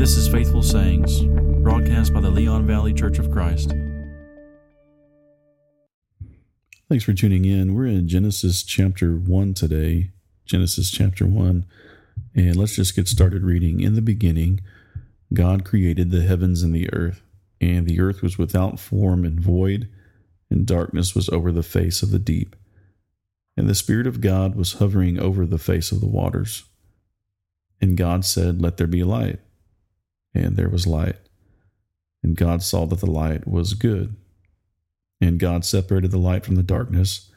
This is Faithful Sayings, broadcast by the Leon Valley Church of Christ. Thanks for tuning in. We're in Genesis chapter 1 today. Genesis chapter 1. And let's just get started reading. In the beginning, God created the heavens and the earth, and the earth was without form and void, and darkness was over the face of the deep. And the Spirit of God was hovering over the face of the waters. And God said, Let there be light. And there was light. And God saw that the light was good. And God separated the light from the darkness.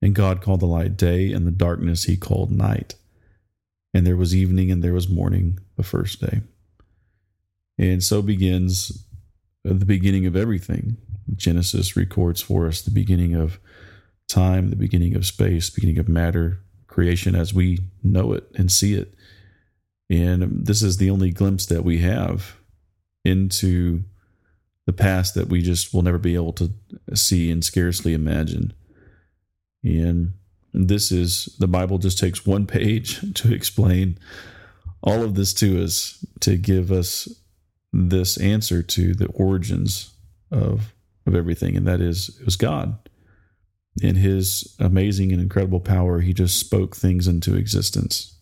And God called the light day, and the darkness he called night. And there was evening, and there was morning the first day. And so begins the beginning of everything. Genesis records for us the beginning of time, the beginning of space, beginning of matter, creation as we know it and see it. And this is the only glimpse that we have into the past that we just will never be able to see and scarcely imagine. And this is the Bible just takes one page to explain all of this to us, to give us this answer to the origins of of everything, and that is it was God. In his amazing and incredible power, he just spoke things into existence.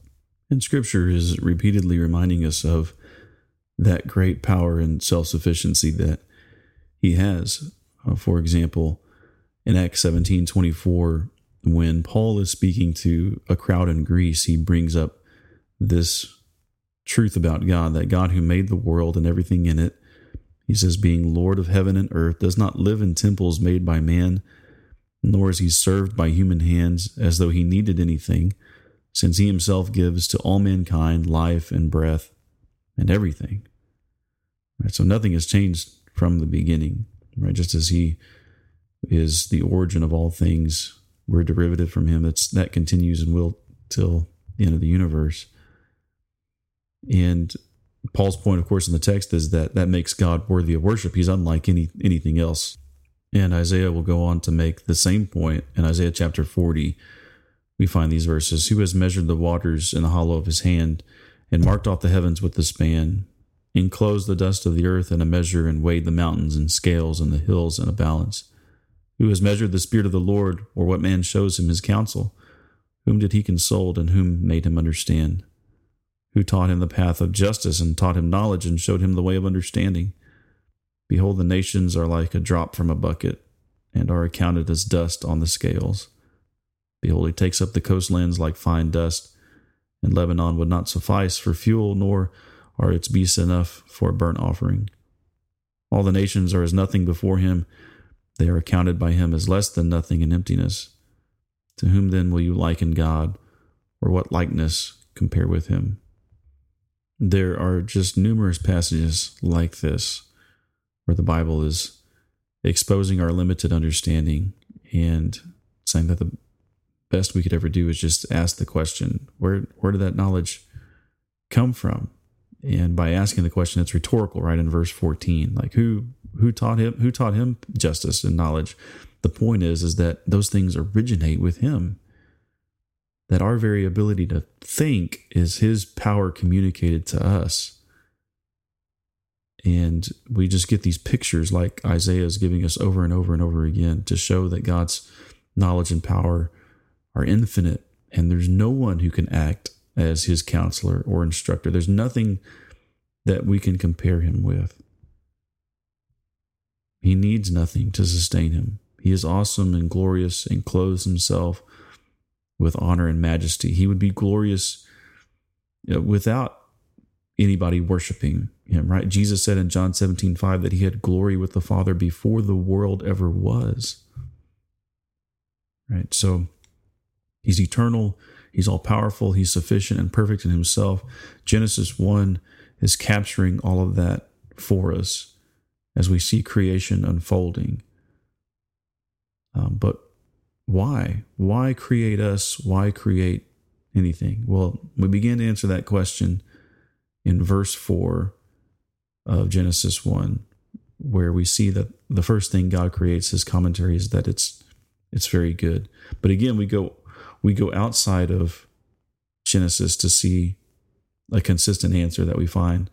And scripture is repeatedly reminding us of that great power and self sufficiency that he has. Uh, for example, in Acts 17 24, when Paul is speaking to a crowd in Greece, he brings up this truth about God that God who made the world and everything in it, he says, being Lord of heaven and earth, does not live in temples made by man, nor is he served by human hands as though he needed anything since he himself gives to all mankind life and breath and everything. Right, so nothing has changed from the beginning, right? Just as he is the origin of all things, we're derivative from him. That's that continues and will till the end of the universe. And Paul's point, of course, in the text is that that makes God worthy of worship. He's unlike any anything else. And Isaiah will go on to make the same point in Isaiah chapter 40, we find these verses Who has measured the waters in the hollow of his hand, and marked off the heavens with the span, enclosed the dust of the earth in a measure, and weighed the mountains in scales and the hills in a balance? Who has measured the Spirit of the Lord, or what man shows him his counsel? Whom did he consult, and whom made him understand? Who taught him the path of justice, and taught him knowledge, and showed him the way of understanding? Behold, the nations are like a drop from a bucket, and are accounted as dust on the scales. Behold, he takes up the coastlands like fine dust, and Lebanon would not suffice for fuel, nor are its beasts enough for a burnt offering. All the nations are as nothing before him, they are accounted by him as less than nothing in emptiness. To whom then will you liken God, or what likeness compare with him? There are just numerous passages like this where the Bible is exposing our limited understanding and saying that the best we could ever do is just ask the question where where did that knowledge come from? And by asking the question it's rhetorical right in verse 14 like who who taught him who taught him justice and knowledge? The point is is that those things originate with him. That our very ability to think is his power communicated to us. And we just get these pictures like isaiah is giving us over and over and over again to show that god's knowledge and power are infinite, and there's no one who can act as his counselor or instructor. There's nothing that we can compare him with. He needs nothing to sustain him. He is awesome and glorious and clothes himself with honor and majesty. He would be glorious without anybody worshiping him, right? Jesus said in John 17, 5 that he had glory with the Father before the world ever was. Right? So He's eternal, He's all powerful, He's sufficient and perfect in Himself. Genesis 1 is capturing all of that for us as we see creation unfolding. Um, but why? Why create us? Why create anything? Well, we begin to answer that question in verse 4 of Genesis 1, where we see that the first thing God creates, his commentary is that it's it's very good. But again, we go we go outside of Genesis to see a consistent answer that we find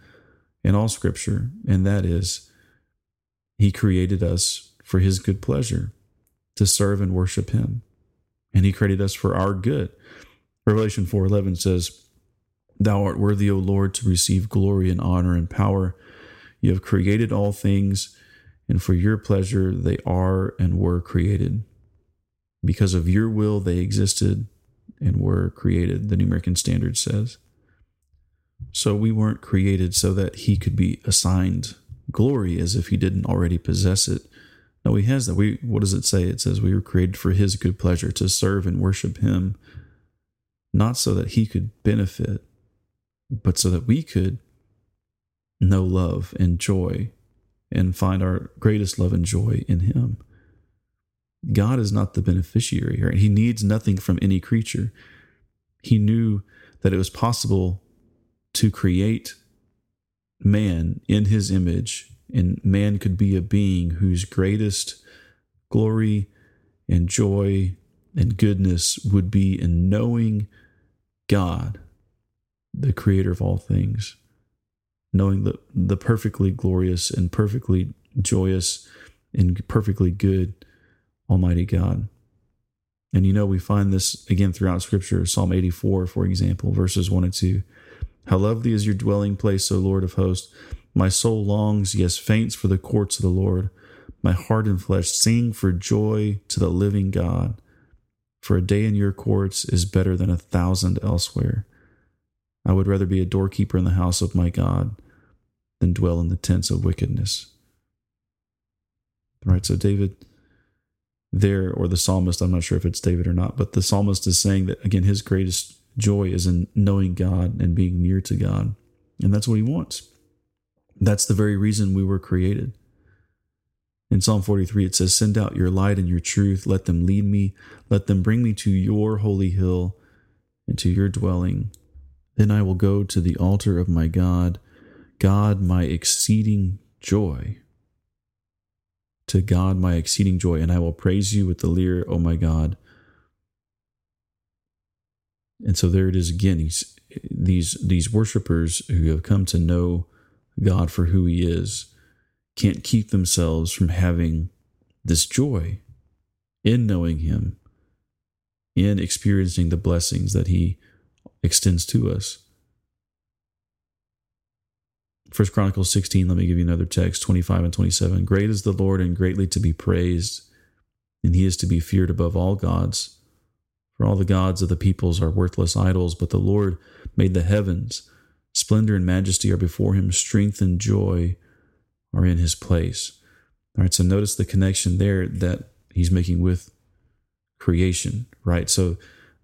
in all scripture, and that is He created us for His good pleasure to serve and worship Him. And He created us for our good. Revelation 4:11 says, Thou art worthy, O Lord, to receive glory and honor and power. You have created all things, and for your pleasure they are and were created. Because of your will they existed and were created, the New American Standard says. So we weren't created so that he could be assigned glory as if he didn't already possess it. No, he has that. We what does it say? It says we were created for his good pleasure to serve and worship him, not so that he could benefit, but so that we could know love and joy and find our greatest love and joy in him. God is not the beneficiary here. He needs nothing from any creature. He knew that it was possible to create man in his image, and man could be a being whose greatest glory and joy and goodness would be in knowing God, the creator of all things, knowing the, the perfectly glorious and perfectly joyous and perfectly good Almighty God. And you know, we find this again throughout Scripture, Psalm 84, for example, verses 1 and 2. How lovely is your dwelling place, O Lord of hosts! My soul longs, yes, faints for the courts of the Lord. My heart and flesh sing for joy to the living God. For a day in your courts is better than a thousand elsewhere. I would rather be a doorkeeper in the house of my God than dwell in the tents of wickedness. Right, so David there, or the psalmist, I'm not sure if it's David or not, but the psalmist is saying that, again, his greatest joy is in knowing God and being near to God. And that's what he wants. That's the very reason we were created. In Psalm 43, it says, Send out your light and your truth. Let them lead me. Let them bring me to your holy hill and to your dwelling. Then I will go to the altar of my God, God, my exceeding joy. To God, my exceeding joy, and I will praise you with the lyre, O my God. And so there it is again. He's, these these worshipers who have come to know God for who He is can't keep themselves from having this joy in knowing Him, in experiencing the blessings that He extends to us. First Chronicles 16, let me give you another text, 25 and 27. Great is the Lord and greatly to be praised, and he is to be feared above all gods. For all the gods of the peoples are worthless idols, but the Lord made the heavens. Splendor and majesty are before him, strength and joy are in his place. All right, so notice the connection there that he's making with creation, right? So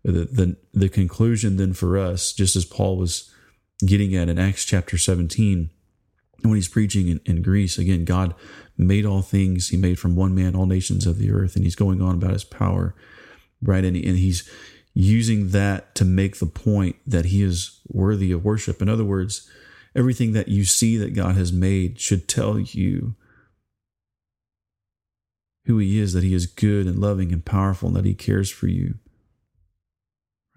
the, the, the conclusion then for us, just as Paul was getting at in Acts chapter 17, when he's preaching in, in Greece, again, God made all things. He made from one man all nations of the earth, and he's going on about his power right? And, and he's using that to make the point that he is worthy of worship. In other words, everything that you see that God has made should tell you who he is, that he is good and loving and powerful, and that he cares for you.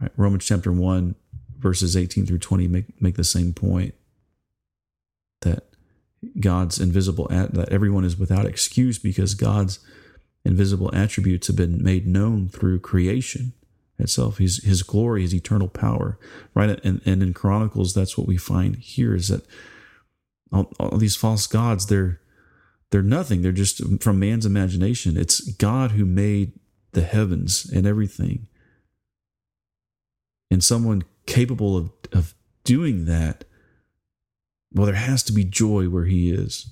Right? Romans chapter 1, verses 18 through 20 make, make the same point that God's invisible, that everyone is without excuse because God's invisible attributes have been made known through creation itself. His his glory, his eternal power, right? And and in Chronicles, that's what we find here is that all, all these false gods, they're they're nothing. They're just from man's imagination. It's God who made the heavens and everything. And someone capable of, of doing that, well, there has to be joy where he is.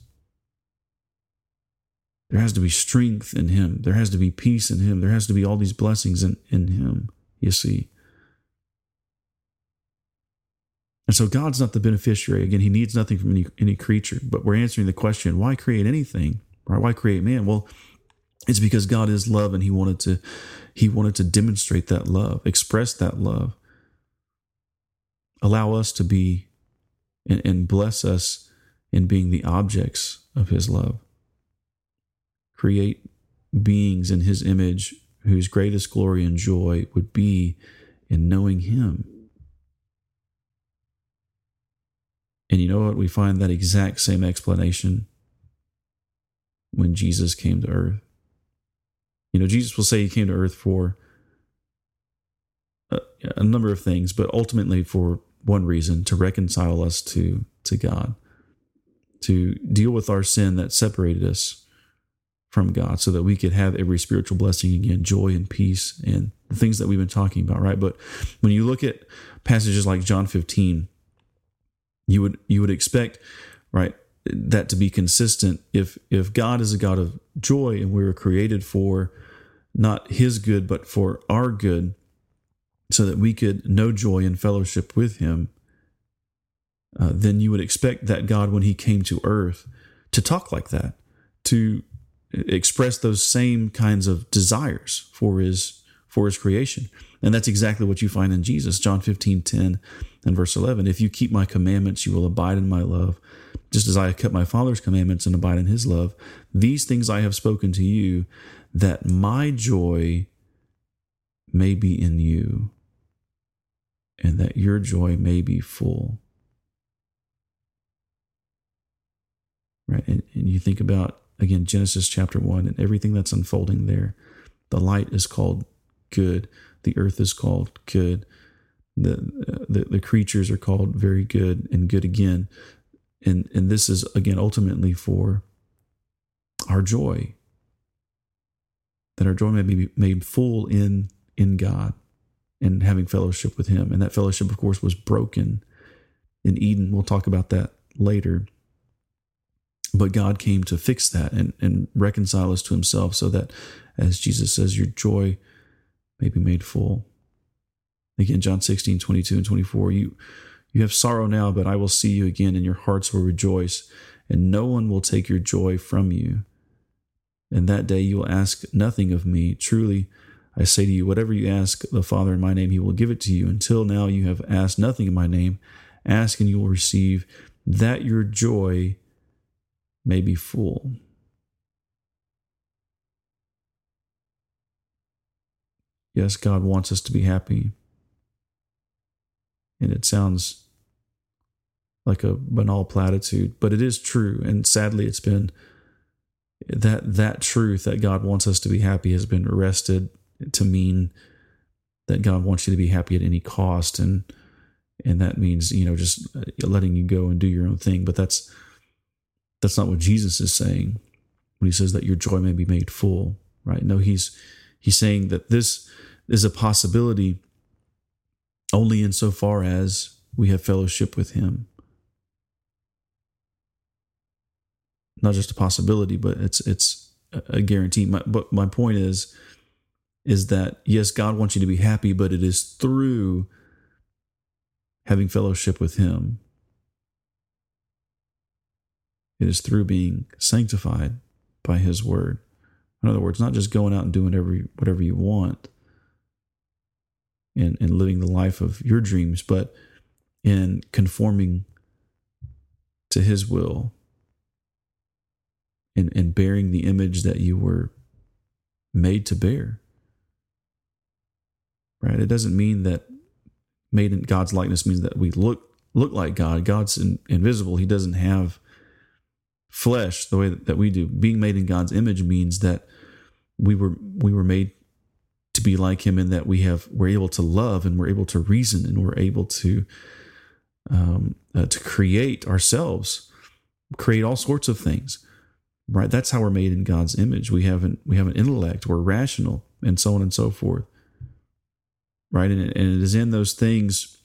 There has to be strength in him. There has to be peace in him. There has to be all these blessings in, in him, you see. And so God's not the beneficiary. Again, he needs nothing from any, any creature. But we're answering the question why create anything? Right? Why create man? Well, it's because God is love and he wanted to he wanted to demonstrate that love, express that love. Allow us to be and, and bless us in being the objects of his love create beings in his image whose greatest glory and joy would be in knowing him. And you know what? We find that exact same explanation when Jesus came to earth. You know, Jesus will say he came to earth for a, a, number of things, but ultimately for one reason to reconcile us to, to God, to deal with our sin that separated us from God so that we could have every spiritual blessing again, joy and peace and the things that we've been talking about, right? But when you look at passages like John 15, you would you would expect, right, that to be consistent if if God is a God of joy and we were created for not his good but for our good so that we could know joy and fellowship with him uh, then you would expect that God when he came to earth to talk like that to express those same kinds of desires for his for his creation. And that's exactly what you find in Jesus John 15 10 and verse 11 if you keep my commandments you will abide in my love. Just as I have kept my Father's commandments and abide in his love. These things I have spoken to you, that my joy may be in you, and that your joy may be full. Right? And, and you think about, again, Genesis chapter 1 and everything that's unfolding there. The light is called good, the earth is called good. The, uh, the the creatures are called very good and good again and and this is again ultimately for our joy that our joy may be made full in in God and having fellowship with him and that fellowship of course was broken in Eden we'll talk about that later but God came to fix that and, and reconcile us to himself so that as Jesus says your joy may be made full again John 16 22 and 24 you you have sorrow now, but I will see you again, and your hearts will rejoice, and no one will take your joy from you. And that day you will ask nothing of me. Truly, I say to you, whatever you ask the Father in my name, he will give it to you. Until now you have asked nothing in my name. Ask and you will receive, that your joy may be full. Yes, God wants us to be happy. And it sounds like a banal platitude, but it is true. And sadly, it's been that that truth that God wants us to be happy has been arrested to mean that God wants you to be happy at any cost, and and that means you know just uh, letting you go and do your own thing. But that's that's not what Jesus is saying when he says that your joy may be made full. Right? No, he's he's saying that this is a possibility only insofar as we have fellowship with Him. Not just a possibility, but it's it's a guarantee. My, but my point is, is that yes, God wants you to be happy, but it is through having fellowship with Him. It is through being sanctified by His Word. In other words, not just going out and doing every whatever you want, and, and living the life of your dreams, but in conforming to his will and, and bearing the image that you were made to bear. Right? It doesn't mean that made in God's likeness means that we look look like God. God's in, invisible. He doesn't have flesh the way that, that we do. Being made in God's image means that we were we were made to be like him in that we have we're able to love and we're able to reason and we're able to um, uh, to create ourselves create all sorts of things right that's how we're made in god's image we have an we have an intellect we're rational and so on and so forth right and and it is in those things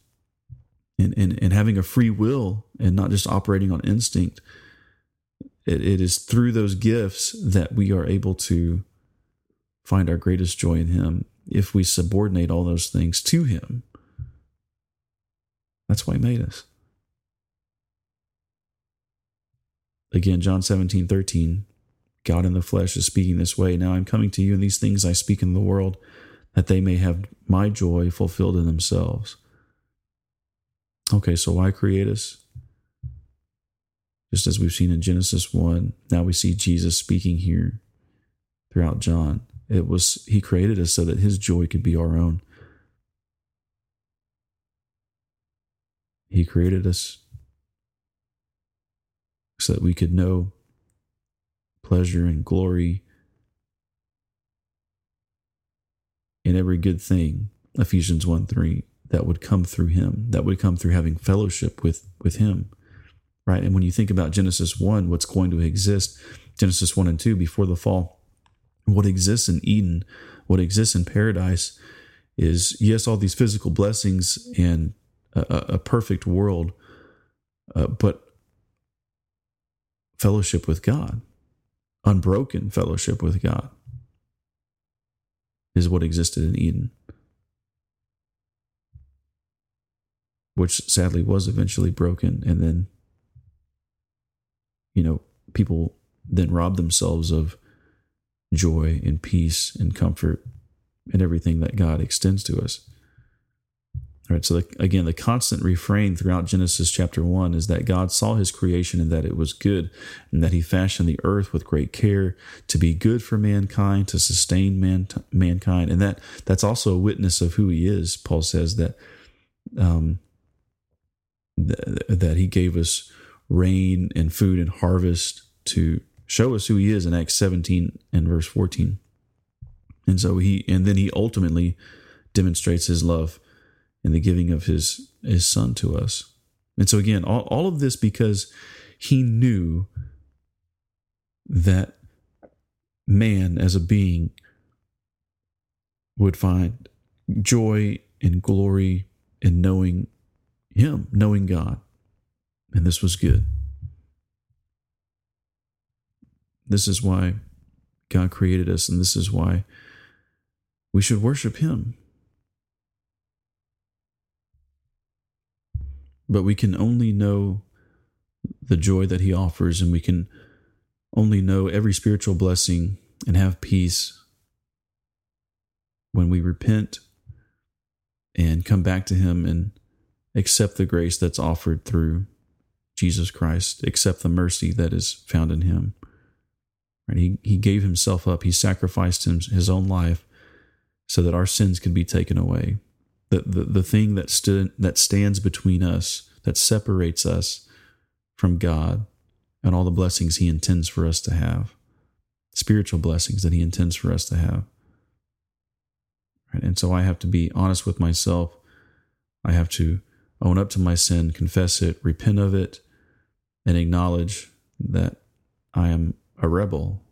and, and and having a free will and not just operating on instinct it, it is through those gifts that we are able to find our greatest joy in Him if we subordinate all those things to Him. That's why He made us. Again, John 17, 13, God in the flesh is speaking this way. Now I'm coming to you, and these things I speak in the world, that they may have my joy fulfilled in themselves. Okay, so why create us? Just as we've seen in Genesis 1, now we see Jesus speaking here throughout John. It was he created us so that his joy could be our own. He created us so that we could know pleasure and glory in every good thing, Ephesians 1 3, that would come through him, that would come through having fellowship with, with him. Right. And when you think about Genesis 1, what's going to exist, Genesis 1 and 2, before the fall, what exists in Eden, what exists in paradise is, yes, all these physical blessings and a, a perfect world, uh, but fellowship with God, unbroken fellowship with God is what existed in Eden, which sadly was eventually broken. And then, you know, people then rob themselves of joy and peace and comfort and everything that God extends to us. All right, so the, again, the constant refrain throughout Genesis chapter 1 is that God saw his creation and that it was good, and that he fashioned the earth with great care to be good for mankind, to sustain man, mankind. And that that's also a witness of who he is. Paul says that um, th- that he gave us rain and food and harvest to show us who he is in Acts 17 and verse 14. And so he and then he ultimately demonstrates his love in the giving of his his son to us. And so again, all, all of this because he knew that man as a being would find joy and glory in knowing him, knowing God. And this was good. This is why God created us, and this is why we should worship him. But we can only know the joy that He offers, and we can only know every spiritual blessing and have peace when we repent and come back to Him and accept the grace that's offered through Jesus Christ, accept the mercy that is found in Him. Right? He, he gave Himself up, He sacrificed him, His own life so that our sins could be taken away the, the, the thing that stood that stands between us, that separates us from God and all the blessings He intends for us to have, spiritual blessings that He intends for us to have. Right? And so I have to be honest with myself. I have to own up to my sin, confess it, repent of it, and acknowledge that I am a rebel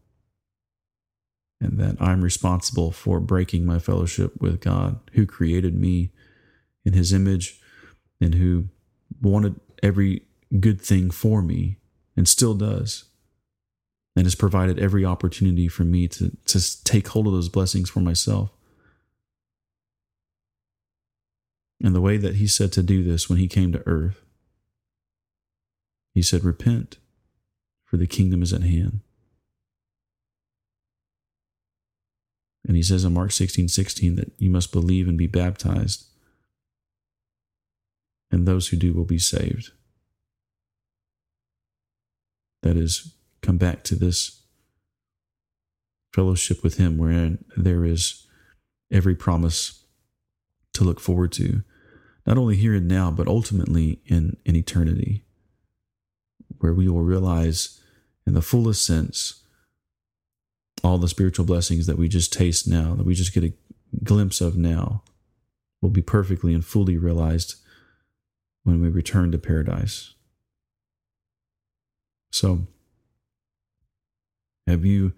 and that I'm responsible for breaking my fellowship with God, who created me in his image and who wanted every good thing for me and still does, and has provided every opportunity for me to, to take hold of those blessings for myself. And the way that he said to do this when he came to earth, he said, Repent, for the kingdom is at hand. And he says in Mark 16 16 that you must believe and be baptized, and those who do will be saved. That is, come back to this fellowship with Him wherein there is every promise to look forward to, not only here and now, but ultimately in, in eternity, where we will realize in the fullest sense all the spiritual blessings that we just taste now, that we just get a glimpse of now, will be perfectly and fully realized when we return to paradise. So, have you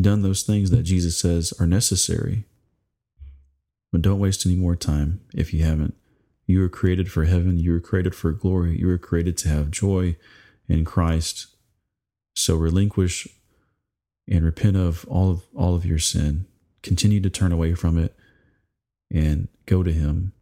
done those things that Jesus says are necessary? But don't waste any more time if you haven't. You were created for heaven. You were created for glory. You were created to have joy in Christ. So relinquish and repent of all of all of your sin. Continue to turn away from it and go to him